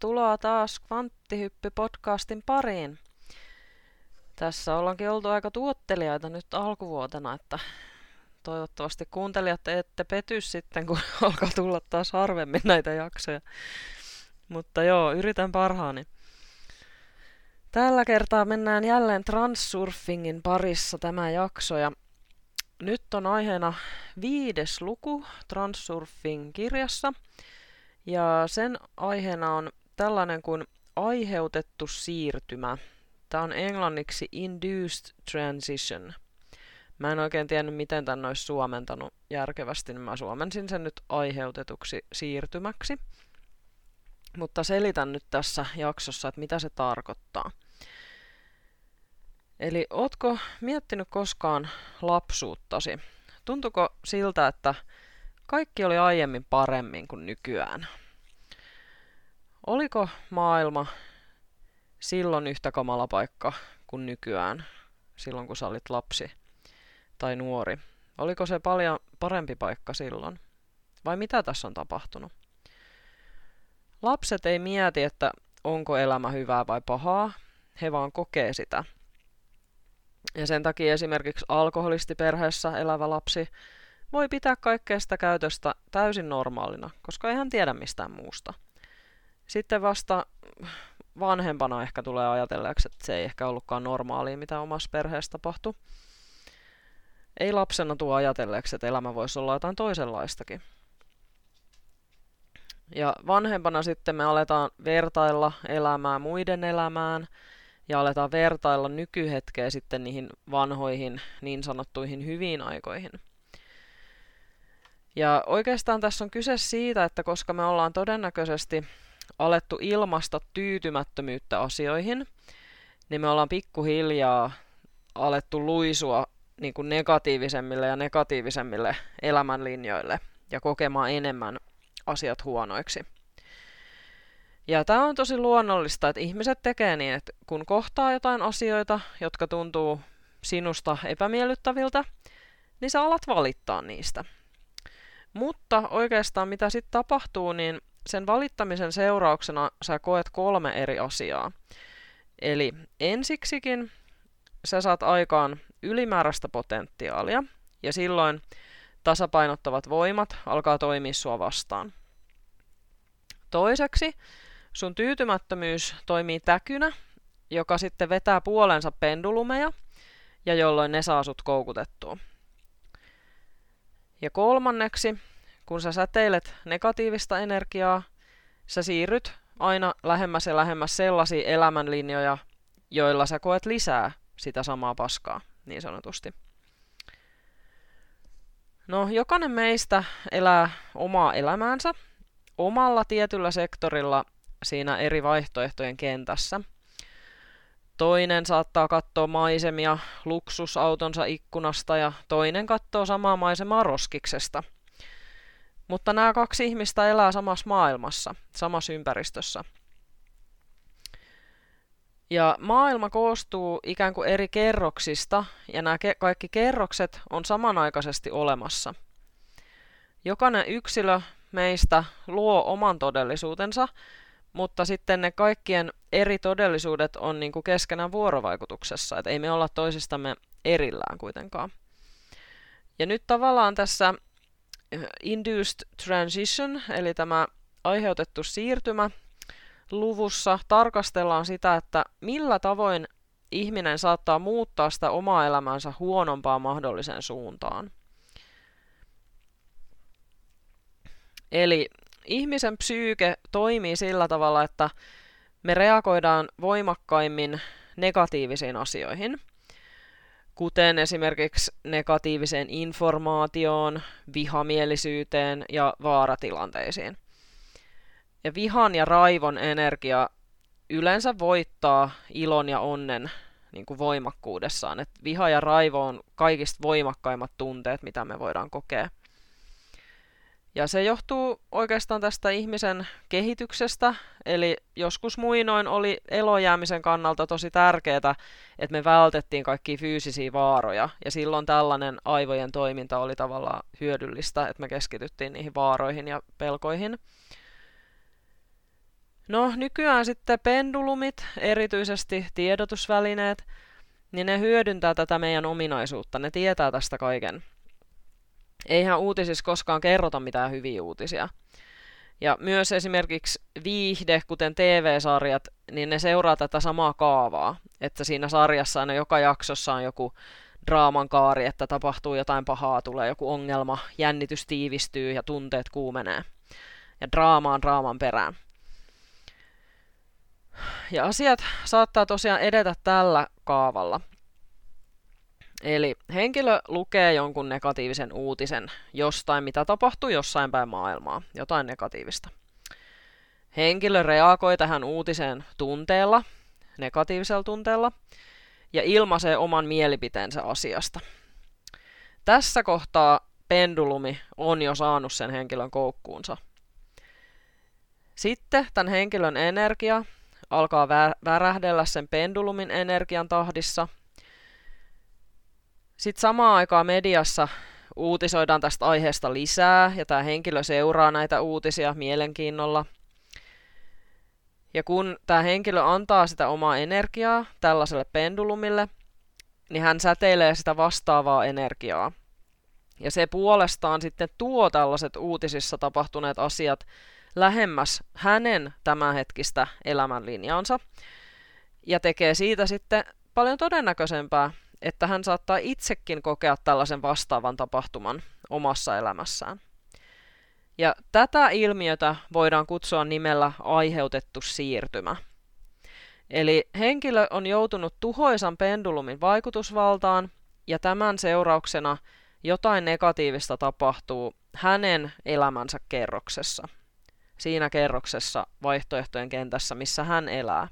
Tervetuloa taas Kvanttihyppy-podcastin pariin. Tässä ollaankin oltu aika tuottelijaita nyt alkuvuotena, että toivottavasti kuuntelijat ette pety sitten, kun alkaa tulla taas harvemmin näitä jaksoja. Mutta joo, yritän parhaani. Tällä kertaa mennään jälleen transsurfingin parissa tämä jakso ja nyt on aiheena viides luku Transsurfing kirjassa ja sen aiheena on tällainen kuin aiheutettu siirtymä. Tämä on englanniksi induced transition. Mä en oikein tiennyt, miten tämän olisi suomentanut järkevästi, niin mä suomensin sen nyt aiheutetuksi siirtymäksi. Mutta selitän nyt tässä jaksossa, että mitä se tarkoittaa. Eli ootko miettinyt koskaan lapsuuttasi? Tuntuko siltä, että kaikki oli aiemmin paremmin kuin nykyään? Oliko maailma silloin yhtä kamala paikka kuin nykyään, silloin kun sä olit lapsi tai nuori? Oliko se paljon parempi paikka silloin? Vai mitä tässä on tapahtunut? Lapset ei mieti, että onko elämä hyvää vai pahaa, he vaan kokee sitä. Ja sen takia esimerkiksi alkoholistiperheessä elävä lapsi voi pitää kaikkea sitä käytöstä täysin normaalina, koska ei hän tiedä mistään muusta. Sitten vasta vanhempana ehkä tulee ajatelleeksi, että se ei ehkä ollutkaan normaalia, mitä omassa perheessä tapahtui. Ei lapsena tuo ajatelleeksi, että elämä voisi olla jotain toisenlaistakin. Ja vanhempana sitten me aletaan vertailla elämää muiden elämään ja aletaan vertailla nykyhetkeä sitten niihin vanhoihin niin sanottuihin hyviin aikoihin. Ja oikeastaan tässä on kyse siitä, että koska me ollaan todennäköisesti alettu ilmasta tyytymättömyyttä asioihin, niin me ollaan pikkuhiljaa alettu luisua niin kuin negatiivisemmille ja negatiivisemmille elämänlinjoille ja kokemaan enemmän asiat huonoiksi. Ja tämä on tosi luonnollista, että ihmiset tekee niin, että kun kohtaa jotain asioita, jotka tuntuu sinusta epämiellyttäviltä, niin sä alat valittaa niistä. Mutta oikeastaan mitä sitten tapahtuu, niin sen valittamisen seurauksena sä koet kolme eri asiaa. Eli ensiksikin sä saat aikaan ylimääräistä potentiaalia, ja silloin tasapainottavat voimat alkaa toimia sua vastaan. Toiseksi sun tyytymättömyys toimii täkynä, joka sitten vetää puolensa pendulumeja, ja jolloin ne saa sut koukutettua. Ja kolmanneksi, kun sä säteilet negatiivista energiaa, sä siirryt aina lähemmäs ja lähemmäs sellaisia elämänlinjoja, joilla sä koet lisää sitä samaa paskaa, niin sanotusti. No, jokainen meistä elää omaa elämäänsä omalla tietyllä sektorilla siinä eri vaihtoehtojen kentässä. Toinen saattaa katsoa maisemia luksusautonsa ikkunasta ja toinen katsoo samaa maisemaa roskiksesta. Mutta nämä kaksi ihmistä elää samassa maailmassa, samassa ympäristössä. Ja maailma koostuu ikään kuin eri kerroksista, ja nämä ke- kaikki kerrokset on samanaikaisesti olemassa. Jokainen yksilö meistä luo oman todellisuutensa, mutta sitten ne kaikkien eri todellisuudet on niin kuin keskenään vuorovaikutuksessa, että ei me olla toisistamme erillään kuitenkaan. Ja nyt tavallaan tässä induced transition, eli tämä aiheutettu siirtymä, luvussa tarkastellaan sitä, että millä tavoin ihminen saattaa muuttaa sitä omaa elämänsä huonompaan mahdolliseen suuntaan. Eli ihmisen psyyke toimii sillä tavalla, että me reagoidaan voimakkaimmin negatiivisiin asioihin, kuten esimerkiksi negatiiviseen informaatioon, vihamielisyyteen ja vaaratilanteisiin. Ja vihan ja raivon energia yleensä voittaa ilon ja onnen niin kuin voimakkuudessaan. Et viha ja raivo on kaikista voimakkaimmat tunteet, mitä me voidaan kokea. Ja se johtuu oikeastaan tästä ihmisen kehityksestä, eli joskus muinoin oli elojäämisen kannalta tosi tärkeää, että me vältettiin kaikki fyysisiä vaaroja, ja silloin tällainen aivojen toiminta oli tavallaan hyödyllistä, että me keskityttiin niihin vaaroihin ja pelkoihin. No nykyään sitten pendulumit, erityisesti tiedotusvälineet, niin ne hyödyntää tätä meidän ominaisuutta, ne tietää tästä kaiken. Eihän uutisissa koskaan kerrota mitään hyviä uutisia. Ja myös esimerkiksi viihde, kuten TV-sarjat, niin ne seuraa tätä samaa kaavaa. Että siinä sarjassa aina joka jaksossa on joku draaman kaari, että tapahtuu jotain pahaa, tulee joku ongelma, jännitys tiivistyy ja tunteet kuumenee. Ja draama on draaman perään. Ja asiat saattaa tosiaan edetä tällä kaavalla. Eli henkilö lukee jonkun negatiivisen uutisen jostain, mitä tapahtuu jossain päin maailmaa, jotain negatiivista. Henkilö reagoi tähän uutiseen tunteella, negatiivisella tunteella, ja ilmaisee oman mielipiteensä asiasta. Tässä kohtaa pendulumi on jo saanut sen henkilön koukkuunsa. Sitten tämän henkilön energia alkaa värähdellä sen pendulumin energian tahdissa. Sitten samaan aikaan mediassa uutisoidaan tästä aiheesta lisää ja tämä henkilö seuraa näitä uutisia mielenkiinnolla. Ja kun tämä henkilö antaa sitä omaa energiaa tällaiselle pendulumille, niin hän säteilee sitä vastaavaa energiaa. Ja se puolestaan sitten tuo tällaiset uutisissa tapahtuneet asiat lähemmäs hänen tämänhetkistä elämänlinjaansa ja tekee siitä sitten paljon todennäköisempää, että hän saattaa itsekin kokea tällaisen vastaavan tapahtuman omassa elämässään. Ja tätä ilmiötä voidaan kutsua nimellä aiheutettu siirtymä. Eli henkilö on joutunut tuhoisan pendulumin vaikutusvaltaan ja tämän seurauksena jotain negatiivista tapahtuu hänen elämänsä kerroksessa siinä kerroksessa vaihtoehtojen kentässä, missä hän elää.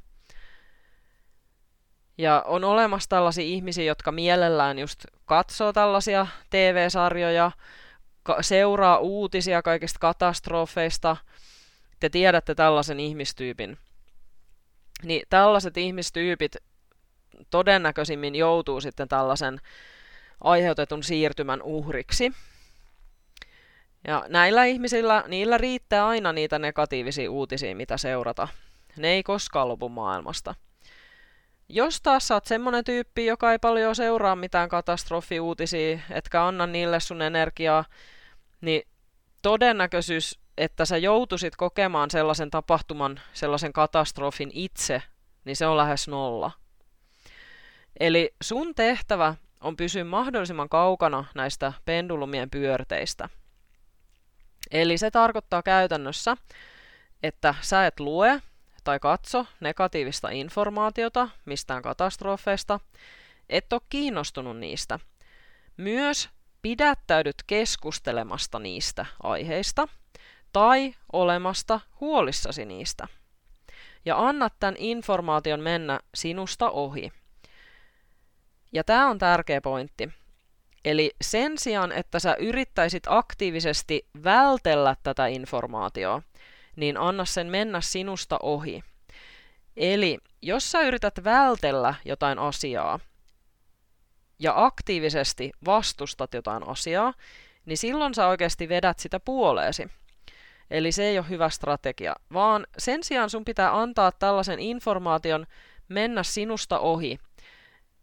Ja on olemassa tällaisia ihmisiä, jotka mielellään just katsoo tällaisia TV-sarjoja, seuraa uutisia kaikista katastrofeista. Te tiedätte tällaisen ihmistyypin. Niin tällaiset ihmistyypit todennäköisimmin joutuu sitten tällaisen aiheutetun siirtymän uhriksi. Ja näillä ihmisillä, niillä riittää aina niitä negatiivisia uutisia, mitä seurata. Ne ei koskaan lopu maailmasta. Jos taas sä oot semmonen tyyppi, joka ei paljon seuraa mitään katastrofiuutisia, etkä anna niille sun energiaa, niin todennäköisyys, että sä joutuisit kokemaan sellaisen tapahtuman, sellaisen katastrofin itse, niin se on lähes nolla. Eli sun tehtävä on pysyä mahdollisimman kaukana näistä pendulumien pyörteistä. Eli se tarkoittaa käytännössä, että sä et lue tai katso negatiivista informaatiota mistään katastrofeista, et ole kiinnostunut niistä. Myös pidättäydyt keskustelemasta niistä aiheista tai olemasta huolissasi niistä. Ja annat tämän informaation mennä sinusta ohi. Ja tämä on tärkeä pointti. Eli sen sijaan, että sä yrittäisit aktiivisesti vältellä tätä informaatiota, niin anna sen mennä sinusta ohi. Eli jos sä yrität vältellä jotain asiaa ja aktiivisesti vastustat jotain asiaa, niin silloin sä oikeasti vedät sitä puoleesi. Eli se ei ole hyvä strategia, vaan sen sijaan sun pitää antaa tällaisen informaation mennä sinusta ohi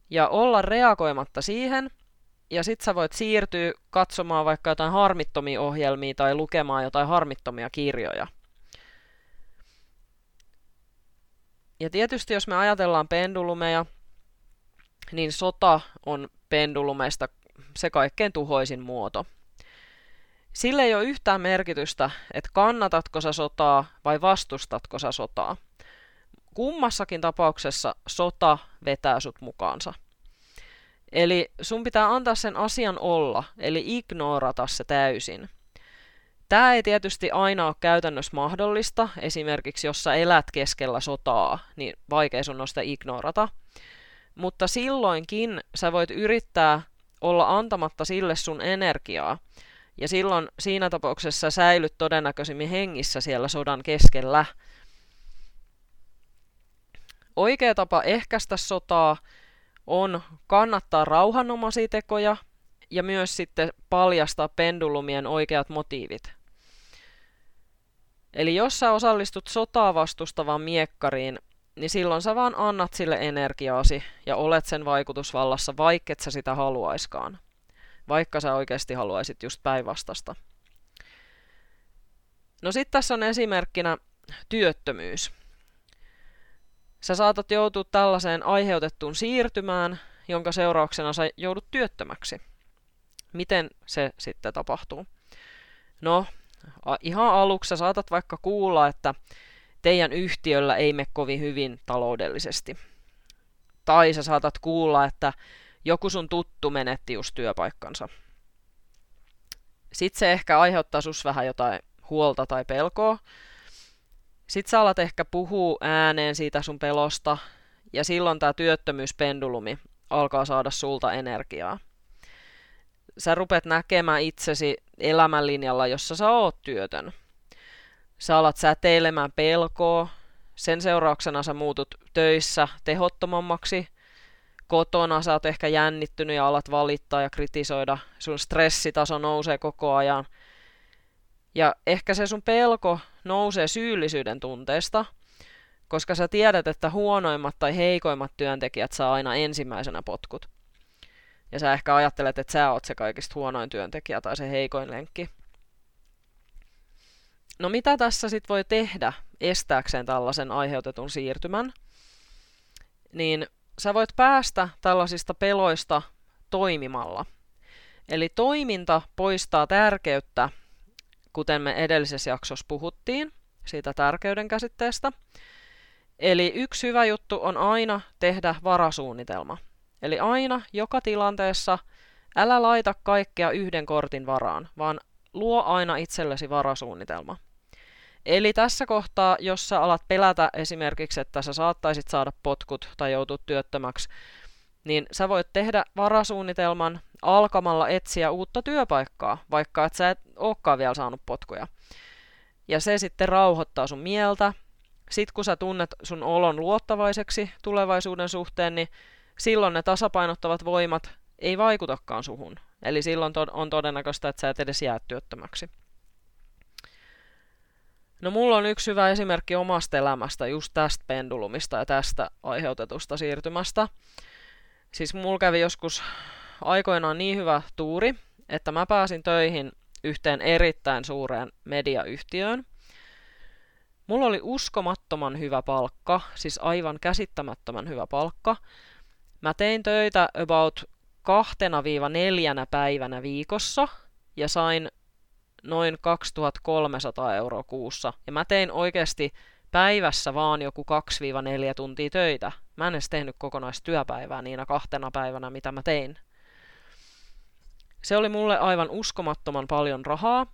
ja olla reagoimatta siihen – ja sit sä voit siirtyä katsomaan vaikka jotain harmittomia ohjelmia tai lukemaan jotain harmittomia kirjoja. Ja tietysti jos me ajatellaan pendulumeja, niin sota on pendulumeista se kaikkein tuhoisin muoto. Sillä ei ole yhtään merkitystä, että kannatatko sä sotaa vai vastustatko sä sotaa. Kummassakin tapauksessa sota vetää sut mukaansa. Eli sun pitää antaa sen asian olla, eli ignorata se täysin. Tämä ei tietysti aina ole käytännössä mahdollista, esimerkiksi jos sä elät keskellä sotaa, niin vaikea sun on sitä ignorata. Mutta silloinkin sä voit yrittää olla antamatta sille sun energiaa, ja silloin siinä tapauksessa säilyt todennäköisimmin hengissä siellä sodan keskellä. Oikea tapa ehkäistä sotaa on kannattaa rauhanomaisia tekoja ja myös sitten paljastaa pendulumien oikeat motiivit. Eli jos sä osallistut sotaa vastustavaan miekkariin, niin silloin sä vaan annat sille energiaasi ja olet sen vaikutusvallassa, vaikka et sä sitä haluaiskaan. Vaikka sä oikeasti haluaisit just päinvastasta. No sitten tässä on esimerkkinä työttömyys. Sä saatat joutua tällaiseen aiheutettuun siirtymään, jonka seurauksena sä joudut työttömäksi. Miten se sitten tapahtuu? No, ihan aluksi sä saatat vaikka kuulla, että teidän yhtiöllä ei mene kovin hyvin taloudellisesti. Tai sä saatat kuulla, että joku sun tuttu menetti just työpaikkansa. Sitten se ehkä aiheuttaa sus vähän jotain huolta tai pelkoa. Sitten sä alat ehkä puhua ääneen siitä sun pelosta, ja silloin tämä työttömyyspendulumi alkaa saada sulta energiaa. Sä rupet näkemään itsesi elämänlinjalla, jossa sä oot työtön. Sä alat säteilemään pelkoa, sen seurauksena sä muutut töissä tehottomammaksi, kotona sä oot ehkä jännittynyt ja alat valittaa ja kritisoida, sun stressitaso nousee koko ajan. Ja ehkä se sun pelko nousee syyllisyyden tunteesta, koska sä tiedät, että huonoimmat tai heikoimmat työntekijät saa aina ensimmäisenä potkut. Ja sä ehkä ajattelet, että sä oot se kaikista huonoin työntekijä tai se heikoin lenkki. No mitä tässä sitten voi tehdä estääkseen tällaisen aiheutetun siirtymän? Niin sä voit päästä tällaisista peloista toimimalla. Eli toiminta poistaa tärkeyttä, kuten me edellisessä jaksossa puhuttiin, siitä tärkeyden käsitteestä. Eli yksi hyvä juttu on aina tehdä varasuunnitelma. Eli aina, joka tilanteessa, älä laita kaikkea yhden kortin varaan, vaan luo aina itsellesi varasuunnitelma. Eli tässä kohtaa, jos sä alat pelätä esimerkiksi, että sä saattaisit saada potkut tai joutut työttömäksi, niin sä voit tehdä varasuunnitelman alkamalla etsiä uutta työpaikkaa, vaikka et sä et olekaan vielä saanut potkuja. Ja se sitten rauhoittaa sun mieltä. Sitten kun sä tunnet sun olon luottavaiseksi tulevaisuuden suhteen, niin silloin ne tasapainottavat voimat ei vaikutakaan suhun. Eli silloin on todennäköistä, että sä et edes jää työttömäksi. No mulla on yksi hyvä esimerkki omasta elämästä just tästä pendulumista ja tästä aiheutetusta siirtymästä. Siis mulla kävi joskus aikoinaan niin hyvä tuuri, että mä pääsin töihin yhteen erittäin suureen mediayhtiöön. Mulla oli uskomattoman hyvä palkka, siis aivan käsittämättömän hyvä palkka. Mä tein töitä about kahtena viiva neljänä päivänä viikossa ja sain noin 2300 euroa kuussa. Ja mä tein oikeasti päivässä vaan joku 2-4 tuntia töitä. Mä en edes tehnyt kokonaistyöpäivää niinä kahtena päivänä, mitä mä tein. Se oli mulle aivan uskomattoman paljon rahaa.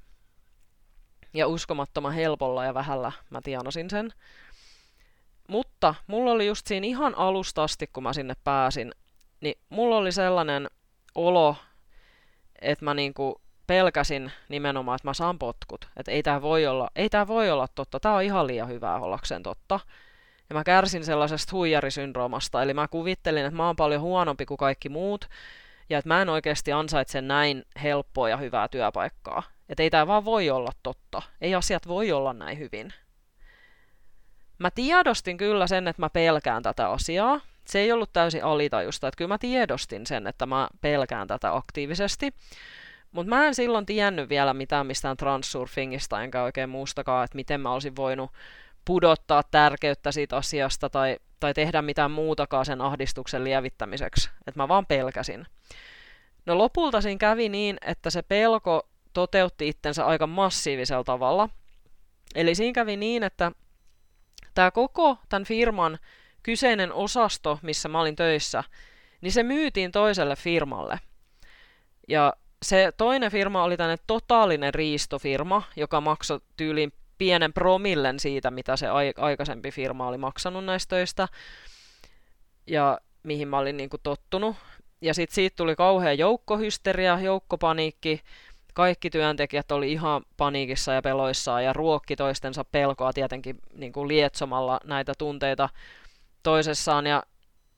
Ja uskomattoman helpolla ja vähällä mä tienasin sen. Mutta mulla oli just siinä ihan alusta asti, kun mä sinne pääsin, niin mulla oli sellainen olo, että mä niinku pelkäsin nimenomaan, että mä saan potkut. Että ei tämä voi olla, ei tää voi olla totta, tämä on ihan liian hyvää ollakseen totta. Ja mä kärsin sellaisesta huijarisyndroomasta, eli mä kuvittelin, että mä oon paljon huonompi kuin kaikki muut, ja että mä en oikeasti ansaitse näin helppoa ja hyvää työpaikkaa. Että ei tämä vaan voi olla totta. Ei asiat voi olla näin hyvin. Mä tiedostin kyllä sen, että mä pelkään tätä asiaa. Se ei ollut täysin alitajusta, että kyllä mä tiedostin sen, että mä pelkään tätä aktiivisesti. Mutta mä en silloin tiennyt vielä mitään mistään transsurfingista, enkä oikein muustakaan, että miten mä olisin voinut pudottaa tärkeyttä siitä asiasta tai, tai tehdä mitään muutakaan sen ahdistuksen lievittämiseksi. Että mä vaan pelkäsin. No lopulta siinä kävi niin, että se pelko toteutti itsensä aika massiivisella tavalla. Eli siinä kävi niin, että tämä koko tämän firman kyseinen osasto, missä mä olin töissä, niin se myytiin toiselle firmalle. Ja se toinen firma oli tänne totaalinen riistofirma, joka maksoi tyyliin pienen promillen siitä, mitä se aikaisempi firma oli maksanut näistä töistä, ja mihin mä olin niin kuin tottunut. Ja sitten siitä tuli kauhea joukkohysteria, joukkopaniikki, kaikki työntekijät oli ihan paniikissa ja peloissaan ja ruokki toistensa pelkoa tietenkin niin kuin lietsomalla näitä tunteita toisessaan. Ja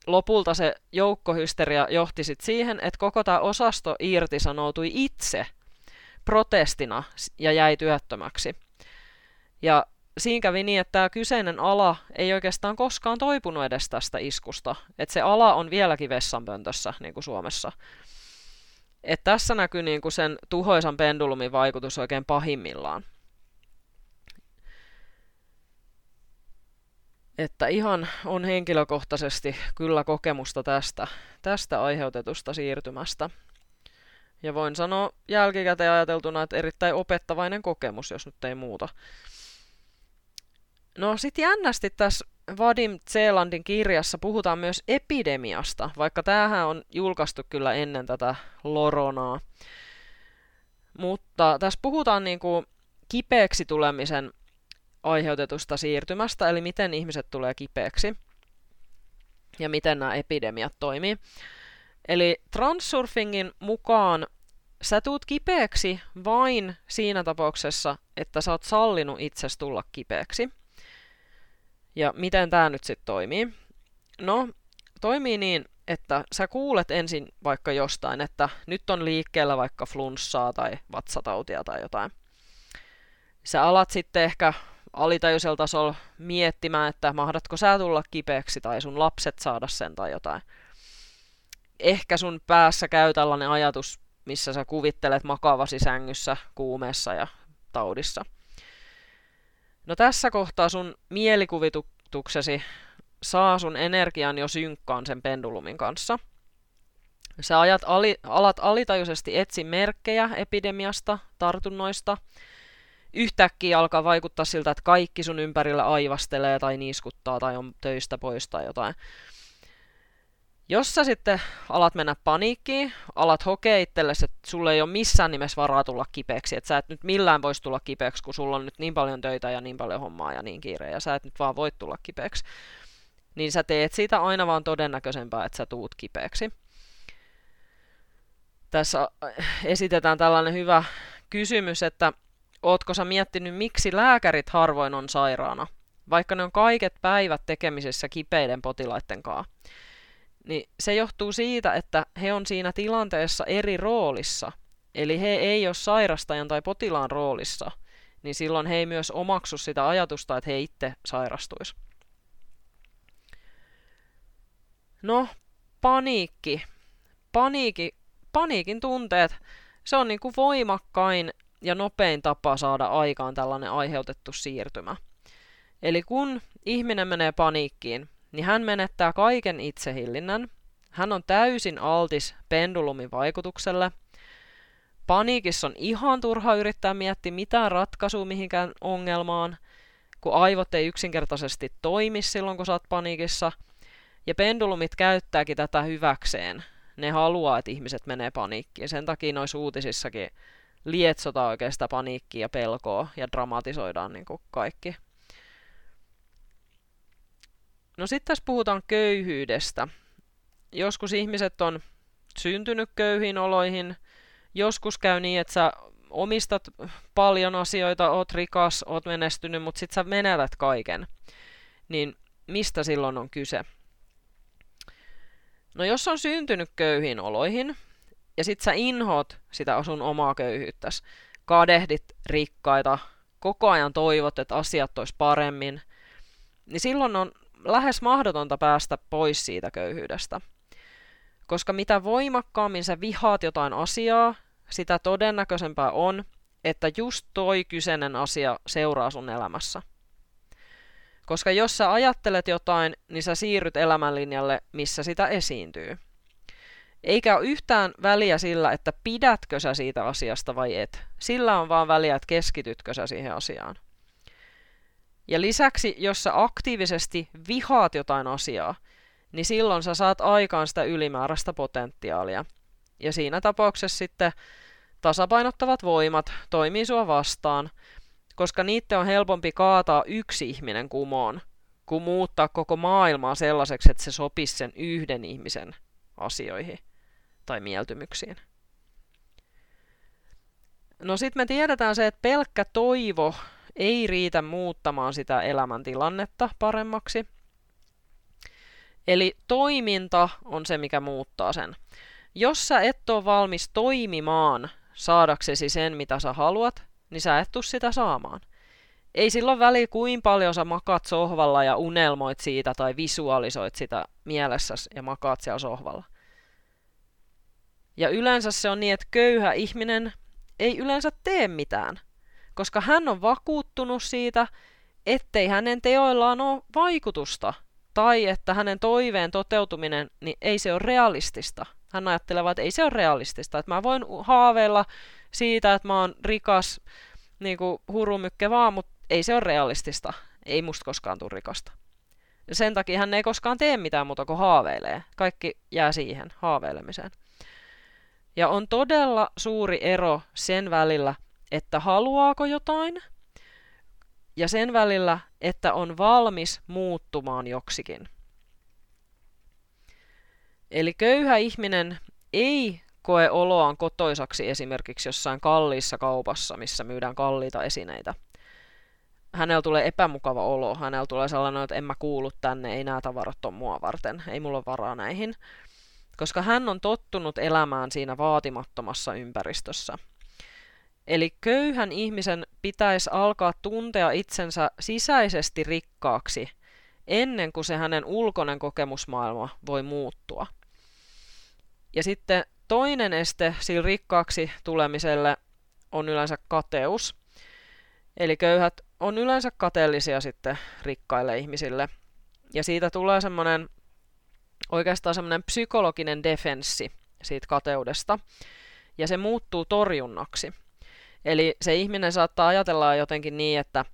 lopulta se joukkohysteria johti sit siihen, että koko tämä osasto irtisanoutui itse protestina ja jäi työttömäksi. Ja siinä kävi niin, että tämä kyseinen ala ei oikeastaan koskaan toipunut edes tästä iskusta. Että se ala on vieläkin vessanpöntössä, niin kuin Suomessa. Et tässä näkyy niin kuin sen tuhoisan pendulumin vaikutus oikein pahimmillaan. Että ihan on henkilökohtaisesti kyllä kokemusta tästä, tästä aiheutetusta siirtymästä. Ja voin sanoa jälkikäteen ajateltuna, että erittäin opettavainen kokemus, jos nyt ei muuta. No sitten jännästi tässä Vadim Zeelandin kirjassa puhutaan myös epidemiasta, vaikka tämähän on julkaistu kyllä ennen tätä loronaa. Mutta tässä puhutaan niin kuin kipeäksi tulemisen aiheutetusta siirtymästä, eli miten ihmiset tulee kipeäksi ja miten nämä epidemiat toimii. Eli Transsurfingin mukaan sä tuut kipeäksi vain siinä tapauksessa, että sä oot sallinut itsesi tulla kipeäksi. Ja miten tämä nyt sitten toimii? No, toimii niin, että sä kuulet ensin vaikka jostain, että nyt on liikkeellä vaikka flunssaa tai vatsatautia tai jotain. Sä alat sitten ehkä alitajuisella tasolla miettimään, että mahdatko sä tulla kipeäksi tai sun lapset saada sen tai jotain. Ehkä sun päässä käy tällainen ajatus, missä sä kuvittelet makavasi sängyssä, kuumeessa ja taudissa. No tässä kohtaa sun mielikuvituksesi saa sun energian jo synkkaan sen pendulumin kanssa. Sä ajat ali, alat alitajuisesti etsi merkkejä epidemiasta, tartunnoista. Yhtäkkiä alkaa vaikuttaa siltä, että kaikki sun ympärillä aivastelee tai niiskuttaa tai on töistä pois tai jotain. Jos sä sitten alat mennä paniikkiin, alat hokea itsellesi, että sulle ei ole missään nimessä varaa tulla kipeäksi, että sä et nyt millään voisi tulla kipeäksi, kun sulla on nyt niin paljon töitä ja niin paljon hommaa ja niin kiire, ja sä et nyt vaan voi tulla kipeäksi, niin sä teet siitä aina vaan todennäköisempää, että sä tuut kipeäksi. Tässä äh, esitetään tällainen hyvä kysymys, että ootko sä miettinyt, miksi lääkärit harvoin on sairaana, vaikka ne on kaiket päivät tekemisessä kipeiden potilaiden kanssa niin se johtuu siitä, että he on siinä tilanteessa eri roolissa. Eli he ei ole sairastajan tai potilaan roolissa, niin silloin he ei myös omaksu sitä ajatusta, että he itse sairastuisi. No, paniikki. Paniikki. Paniikin tunteet, se on niin kuin voimakkain ja nopein tapa saada aikaan tällainen aiheutettu siirtymä. Eli kun ihminen menee paniikkiin, niin hän menettää kaiken itsehillinnän. Hän on täysin altis pendulumin vaikutukselle. Paniikissa on ihan turha yrittää miettiä mitään ratkaisua mihinkään ongelmaan, kun aivot ei yksinkertaisesti toimi silloin, kun sä oot paniikissa. Ja pendulumit käyttääkin tätä hyväkseen. Ne haluaa, että ihmiset menee paniikkiin. Sen takia noissa uutisissakin lietsotaan oikeastaan paniikkia ja pelkoa ja dramatisoidaan niin kuin kaikki. No sitten tässä puhutaan köyhyydestä. Joskus ihmiset on syntynyt köyhiin oloihin, joskus käy niin, että sä omistat paljon asioita, oot rikas, oot menestynyt, mutta sitten sä menetät kaiken. Niin mistä silloin on kyse? No jos on syntynyt köyhiin oloihin, ja sit sä inhoot sitä sun omaa köyhyyttäsi, kadehdit rikkaita, koko ajan toivot, että asiat olisi paremmin, niin silloin on lähes mahdotonta päästä pois siitä köyhyydestä. Koska mitä voimakkaammin sä vihaat jotain asiaa, sitä todennäköisempää on, että just toi kyseinen asia seuraa sun elämässä. Koska jos sä ajattelet jotain, niin sä siirryt elämänlinjalle, missä sitä esiintyy. Eikä ole yhtään väliä sillä, että pidätkö sä siitä asiasta vai et. Sillä on vaan väliä, että keskitytkö sä siihen asiaan. Ja lisäksi, jos sä aktiivisesti vihaat jotain asiaa, niin silloin sä saat aikaan sitä ylimääräistä potentiaalia. Ja siinä tapauksessa sitten tasapainottavat voimat toimii sua vastaan, koska niitä on helpompi kaataa yksi ihminen kumoon, kuin muuttaa koko maailmaa sellaiseksi, että se sopisi sen yhden ihmisen asioihin tai mieltymyksiin. No sitten me tiedetään se, että pelkkä toivo ei riitä muuttamaan sitä elämäntilannetta paremmaksi. Eli toiminta on se, mikä muuttaa sen. Jos sä et ole valmis toimimaan saadaksesi sen, mitä sä haluat, niin sä et tule sitä saamaan. ei silloin väli kuin paljon sä makaat sohvalla ja unelmoit siitä tai visualisoit sitä mielessäsi ja makaat siellä sohvalla. Ja yleensä se on niin, että köyhä ihminen ei yleensä tee mitään, koska hän on vakuuttunut siitä, ettei hänen teoillaan ole vaikutusta tai että hänen toiveen toteutuminen, niin ei se ole realistista. Hän ajattelee, että ei se ole realistista, että mä voin haaveilla siitä, että mä oon rikas niin kuin hurumykke vaan, mutta ei se ole realistista. Ei musta koskaan tule rikasta. Sen takia hän ei koskaan tee mitään muuta kuin haaveilee. Kaikki jää siihen haaveilemiseen. Ja on todella suuri ero sen välillä, että haluaako jotain, ja sen välillä, että on valmis muuttumaan joksikin. Eli köyhä ihminen ei koe oloaan kotoisaksi esimerkiksi jossain kalliissa kaupassa, missä myydään kalliita esineitä. Hänellä tulee epämukava olo, hänellä tulee sellainen, että en mä kuulu tänne, ei nämä tavarat ole mua varten, ei mulla ole varaa näihin. Koska hän on tottunut elämään siinä vaatimattomassa ympäristössä. Eli köyhän ihmisen pitäisi alkaa tuntea itsensä sisäisesti rikkaaksi ennen kuin se hänen ulkoinen kokemusmaailma voi muuttua. Ja sitten toinen este sillä rikkaaksi tulemiselle on yleensä kateus. Eli köyhät on yleensä kateellisia sitten rikkaille ihmisille. Ja siitä tulee semmoinen oikeastaan semmoinen psykologinen defenssi siitä kateudesta. Ja se muuttuu torjunnaksi. Eli se ihminen saattaa ajatella jotenkin niin, että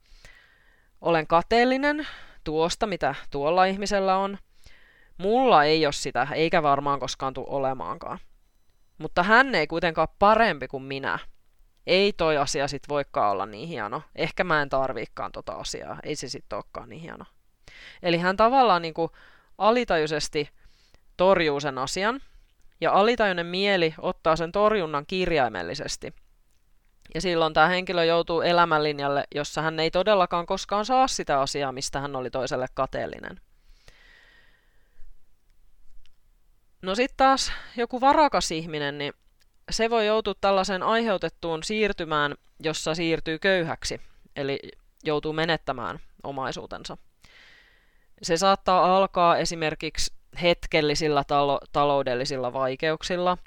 olen kateellinen tuosta, mitä tuolla ihmisellä on. Mulla ei ole sitä, eikä varmaan koskaan tule olemaankaan. Mutta hän ei kuitenkaan parempi kuin minä. Ei toi asia sit voikaan olla niin hieno. Ehkä mä en tarviikaan tota asiaa. Ei se sitten olekaan niin hieno. Eli hän tavallaan niin kuin alitajuisesti torjuu sen asian, ja alitajuinen mieli ottaa sen torjunnan kirjaimellisesti. Ja silloin tämä henkilö joutuu elämänlinjalle, jossa hän ei todellakaan koskaan saa sitä asiaa, mistä hän oli toiselle kateellinen. No sitten taas joku varakas ihminen, niin se voi joutua tällaisen aiheutettuun siirtymään, jossa siirtyy köyhäksi, eli joutuu menettämään omaisuutensa. Se saattaa alkaa esimerkiksi hetkellisillä talo- taloudellisilla vaikeuksilla.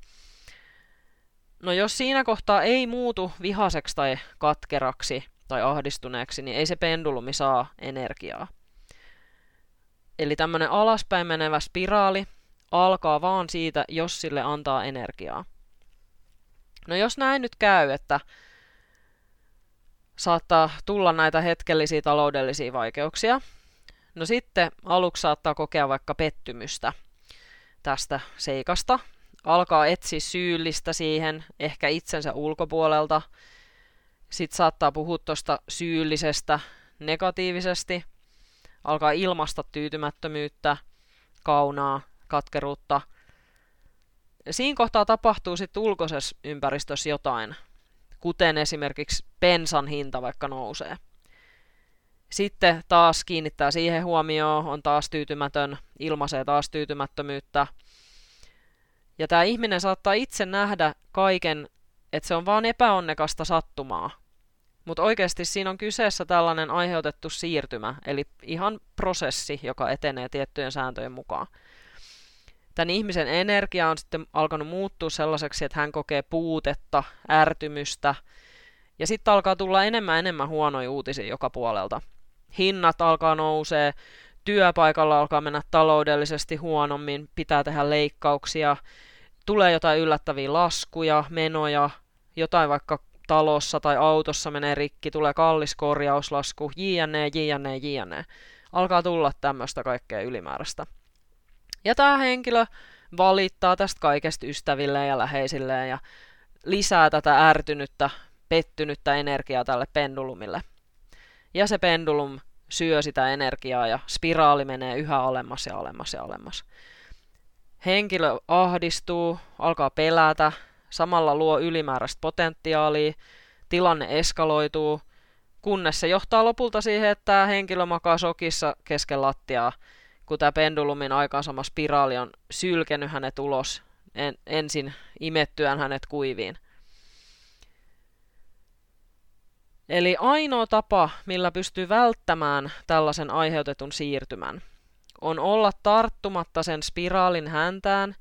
No jos siinä kohtaa ei muutu vihaseksi tai katkeraksi tai ahdistuneeksi, niin ei se pendulumi saa energiaa. Eli tämmöinen alaspäin menevä spiraali alkaa vaan siitä, jos sille antaa energiaa. No jos näin nyt käy, että saattaa tulla näitä hetkellisiä taloudellisia vaikeuksia, no sitten aluksi saattaa kokea vaikka pettymystä tästä seikasta, alkaa etsiä syyllistä siihen, ehkä itsensä ulkopuolelta, sitten saattaa puhua tuosta syyllisestä negatiivisesti, alkaa ilmasta tyytymättömyyttä, kaunaa, katkeruutta. Siinä kohtaa tapahtuu sitten ulkoisessa ympäristössä jotain, kuten esimerkiksi pensan hinta vaikka nousee. Sitten taas kiinnittää siihen huomioon, on taas tyytymätön, ilmaisee taas tyytymättömyyttä. Ja tämä ihminen saattaa itse nähdä kaiken, että se on vain epäonnekasta sattumaa. Mutta oikeasti siinä on kyseessä tällainen aiheutettu siirtymä, eli ihan prosessi, joka etenee tiettyjen sääntöjen mukaan tämän ihmisen energia on sitten alkanut muuttua sellaiseksi, että hän kokee puutetta, ärtymystä, ja sitten alkaa tulla enemmän enemmän huonoja uutisia joka puolelta. Hinnat alkaa nousee, työpaikalla alkaa mennä taloudellisesti huonommin, pitää tehdä leikkauksia, tulee jotain yllättäviä laskuja, menoja, jotain vaikka talossa tai autossa menee rikki, tulee kallis korjauslasku, jne, jne, jne. Alkaa tulla tämmöistä kaikkea ylimääräistä. Ja tämä henkilö valittaa tästä kaikesta ystävilleen ja läheisilleen ja lisää tätä ärtynyttä, pettynyttä energiaa tälle pendulumille. Ja se pendulum syö sitä energiaa ja spiraali menee yhä alemmas ja alemmas ja alemmas. Henkilö ahdistuu, alkaa pelätä, samalla luo ylimääräistä potentiaalia, tilanne eskaloituu, kunnes se johtaa lopulta siihen, että henkilö makaa sokissa kesken lattiaa kun tämä pendulumin aikaansama spiraali on sylkenyt hänet ulos en, ensin imettyään hänet kuiviin. Eli ainoa tapa, millä pystyy välttämään tällaisen aiheutetun siirtymän, on olla tarttumatta sen spiraalin häntään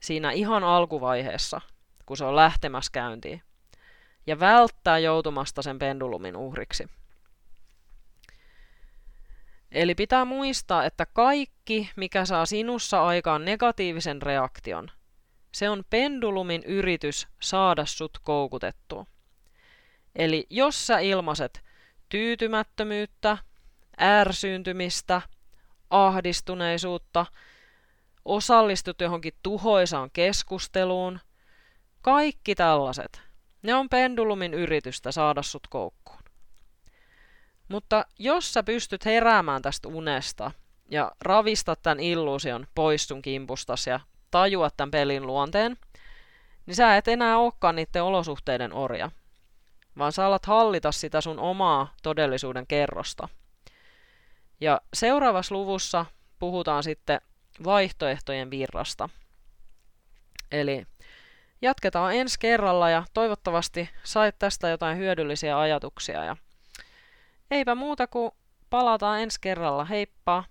siinä ihan alkuvaiheessa, kun se on lähtemässä käyntiin, ja välttää joutumasta sen pendulumin uhriksi. Eli pitää muistaa, että kaikki, mikä saa sinussa aikaan negatiivisen reaktion, se on pendulumin yritys saada sut koukutettua. Eli jos sä ilmaset tyytymättömyyttä, ärsyyntymistä, ahdistuneisuutta, osallistut johonkin tuhoisaan keskusteluun, kaikki tällaiset, ne on pendulumin yritystä saada sut koukkuun. Mutta jos sä pystyt heräämään tästä unesta ja ravistat tämän illuusion pois sun kimpustas ja tajuat tämän pelin luonteen, niin sä et enää olekaan niiden olosuhteiden orja, vaan sä alat hallita sitä sun omaa todellisuuden kerrosta. Ja seuraavassa luvussa puhutaan sitten vaihtoehtojen virrasta. Eli jatketaan ensi kerralla ja toivottavasti sait tästä jotain hyödyllisiä ajatuksia. Ja eipä muuta kuin palataan ensi kerralla. Heippa!